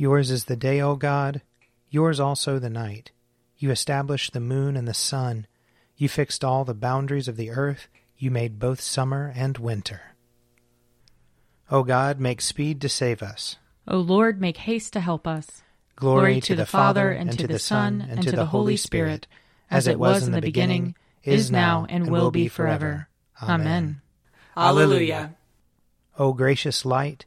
Yours is the day, O God, yours also the night. You established the moon and the sun. You fixed all the boundaries of the earth. You made both summer and winter. O God, make speed to save us. O Lord, make haste to help us. Glory, to the Father, and to the Son, and to the Holy Spirit, as it was in the beginning, is now, and will be forever. Amen. Alleluia. O gracious light,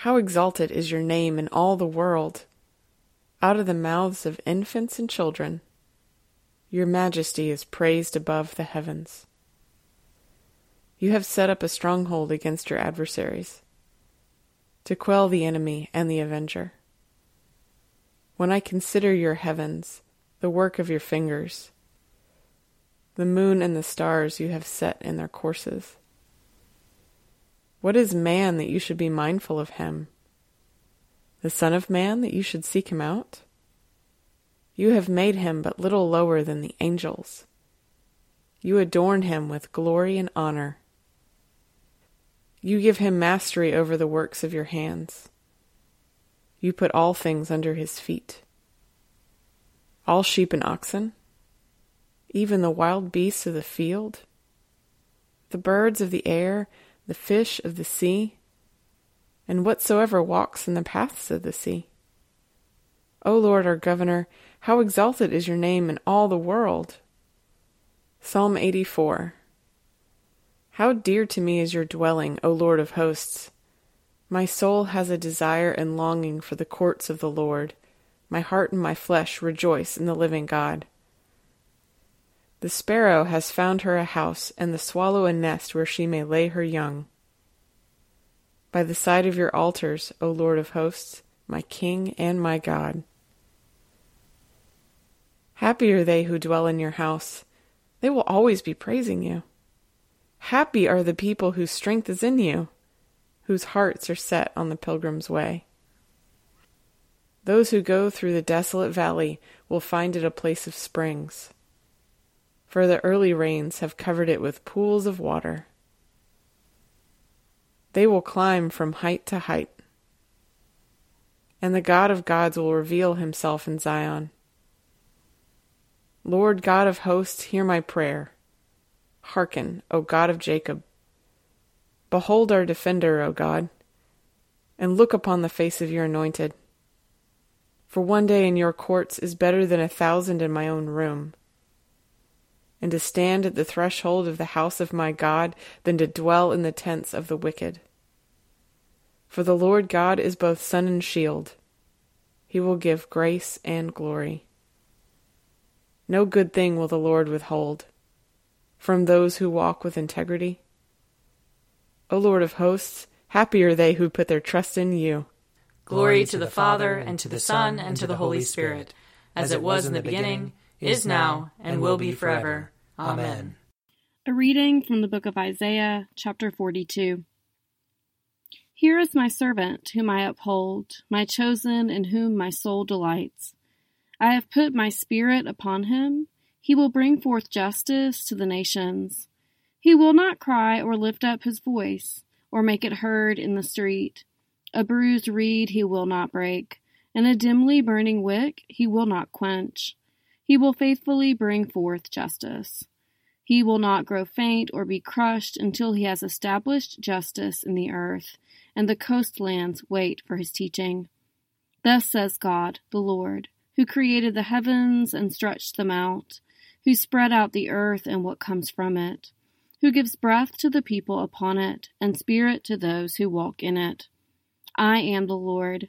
how exalted is your name in all the world! Out of the mouths of infants and children, your majesty is praised above the heavens. You have set up a stronghold against your adversaries, to quell the enemy and the avenger. When I consider your heavens, the work of your fingers, the moon and the stars you have set in their courses. What is man that you should be mindful of him? The Son of Man that you should seek him out? You have made him but little lower than the angels. You adorn him with glory and honor. You give him mastery over the works of your hands. You put all things under his feet. All sheep and oxen, even the wild beasts of the field, the birds of the air, the fish of the sea, and whatsoever walks in the paths of the sea. O Lord our Governor, how exalted is your name in all the world! Psalm 84 how dear to me is your dwelling, O Lord of hosts! My soul has a desire and longing for the courts of the Lord. My heart and my flesh rejoice in the living God. The sparrow has found her a house, and the swallow a nest where she may lay her young. By the side of your altars, O Lord of hosts, my King and my God. Happy are they who dwell in your house. They will always be praising you. Happy are the people whose strength is in you, whose hearts are set on the pilgrim's way. Those who go through the desolate valley will find it a place of springs, for the early rains have covered it with pools of water. They will climb from height to height, and the God of gods will reveal himself in Zion. Lord God of hosts, hear my prayer. Hearken, O God of Jacob. Behold our defender, O God, and look upon the face of your anointed. For one day in your courts is better than a thousand in my own room. And to stand at the threshold of the house of my God than to dwell in the tents of the wicked. For the Lord God is both sun and shield. He will give grace and glory. No good thing will the Lord withhold from those who walk with integrity? O Lord of hosts, happy are they who put their trust in you. Glory to the Father, and to the Son, and to the Holy Spirit, as it was in the beginning, is now, and will be forever. Amen. A reading from the book of Isaiah, chapter 42. Here is my servant, whom I uphold, my chosen, in whom my soul delights. I have put my spirit upon him he will bring forth justice to the nations. He will not cry or lift up his voice, or make it heard in the street. A bruised reed he will not break, and a dimly burning wick he will not quench. He will faithfully bring forth justice. He will not grow faint or be crushed until he has established justice in the earth, and the coastlands wait for his teaching. Thus says God, the Lord, who created the heavens and stretched them out who spread out the earth and what comes from it, who gives breath to the people upon it, and spirit to those who walk in it. I am the Lord.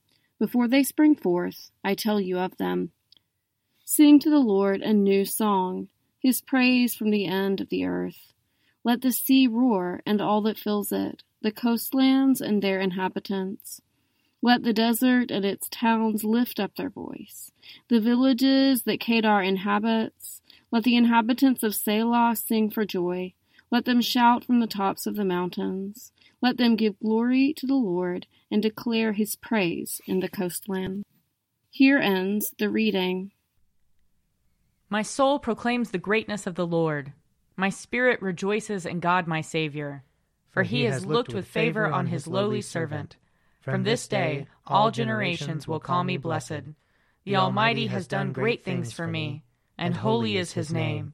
Before they spring forth, I tell you of them. Sing to the Lord a new song, his praise from the end of the earth. Let the sea roar and all that fills it, the coastlands and their inhabitants. Let the desert and its towns lift up their voice. The villages that Kedar inhabits, let the inhabitants of Sela sing for joy. Let them shout from the tops of the mountains. Let them give glory to the Lord and declare his praise in the coastland. Here ends the reading. My soul proclaims the greatness of the Lord. My spirit rejoices in God my Savior, for he has looked with favor on his lowly servant. From this day all generations will call me blessed. The Almighty has done great things for me, and holy is his name.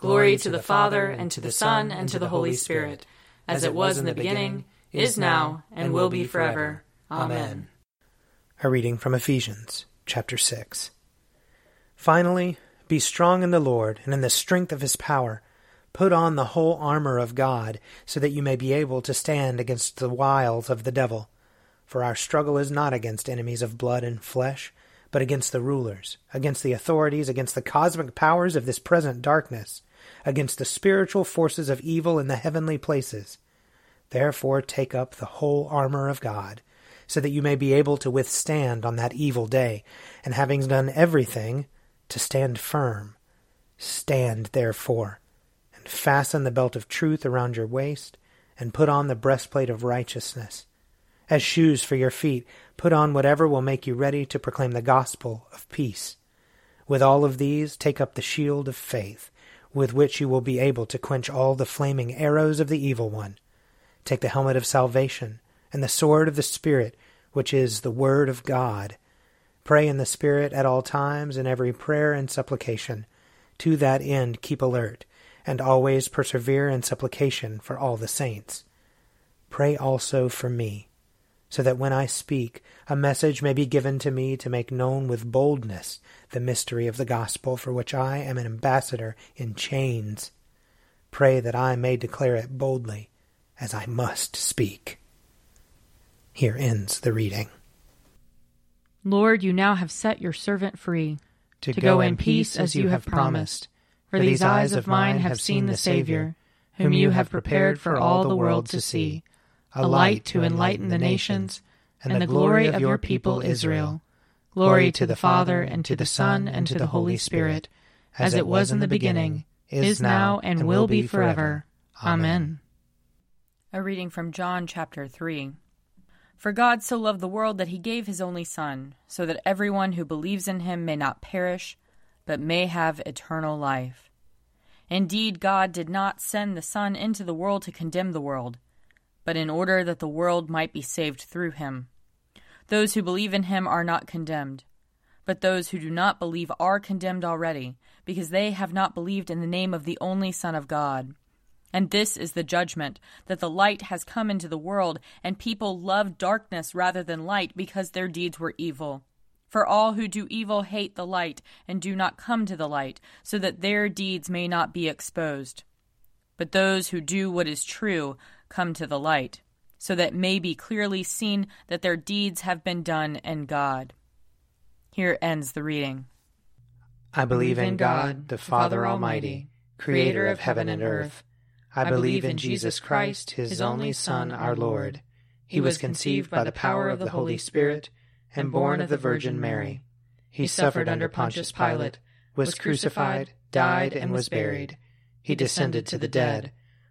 Glory to the Father, and to the Son, and to the Holy Spirit, as it was in the beginning, is now, and will be forever. Amen. A reading from Ephesians, chapter 6. Finally, be strong in the Lord and in the strength of his power. Put on the whole armor of God, so that you may be able to stand against the wiles of the devil. For our struggle is not against enemies of blood and flesh, but against the rulers, against the authorities, against the cosmic powers of this present darkness against the spiritual forces of evil in the heavenly places. Therefore take up the whole armor of God, so that you may be able to withstand on that evil day, and having done everything, to stand firm. Stand therefore, and fasten the belt of truth around your waist, and put on the breastplate of righteousness. As shoes for your feet, put on whatever will make you ready to proclaim the gospel of peace. With all of these, take up the shield of faith with which you will be able to quench all the flaming arrows of the evil one. Take the helmet of salvation and the sword of the Spirit, which is the Word of God. Pray in the Spirit at all times in every prayer and supplication. To that end keep alert, and always persevere in supplication for all the saints. Pray also for me so that when I speak, a message may be given to me to make known with boldness the mystery of the gospel for which I am an ambassador in chains. Pray that I may declare it boldly, as I must speak. Here ends the reading. Lord, you now have set your servant free to, to go, go in peace as you have promised. For these eyes of mine have seen the Savior, whom you have prepared for all the world to see a light to enlighten the nations, and the glory of your people Israel. Glory to the Father, and to the Son, and to the Holy Spirit, as it was in the beginning, is now, and will be forever. Amen. A reading from John chapter 3. For God so loved the world that he gave his only Son, so that everyone who believes in him may not perish, but may have eternal life. Indeed, God did not send the Son into the world to condemn the world but in order that the world might be saved through him. Those who believe in him are not condemned, but those who do not believe are condemned already, because they have not believed in the name of the only Son of God. And this is the judgment that the light has come into the world, and people love darkness rather than light because their deeds were evil. For all who do evil hate the light and do not come to the light, so that their deeds may not be exposed. But those who do what is true come to the light, so that may be clearly seen that their deeds have been done in God. Here ends the reading. I believe in God, the Father Almighty, creator of heaven and earth. I believe in Jesus Christ, his only Son, our Lord. He was conceived by the power of the Holy Spirit and born of the Virgin Mary. He suffered under Pontius Pilate, was crucified, died, and was buried. He descended to the dead.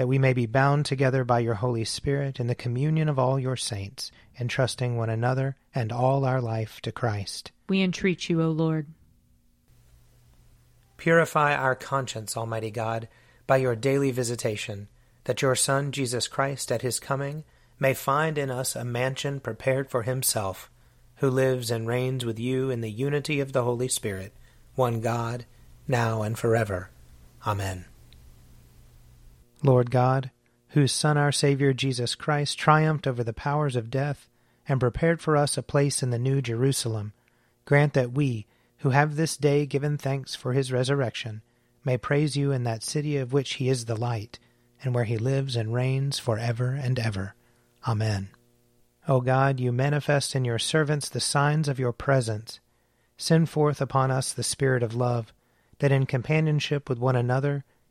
That we may be bound together by your Holy Spirit in the communion of all your saints, entrusting one another and all our life to Christ. We entreat you, O Lord. Purify our conscience, Almighty God, by your daily visitation, that your Son, Jesus Christ, at his coming, may find in us a mansion prepared for himself, who lives and reigns with you in the unity of the Holy Spirit, one God, now and forever. Amen. Lord God, whose Son, our Savior Jesus Christ, triumphed over the powers of death and prepared for us a place in the New Jerusalem, grant that we, who have this day given thanks for his resurrection, may praise you in that city of which he is the light, and where he lives and reigns for ever and ever. Amen. O God, you manifest in your servants the signs of your presence. Send forth upon us the Spirit of love, that in companionship with one another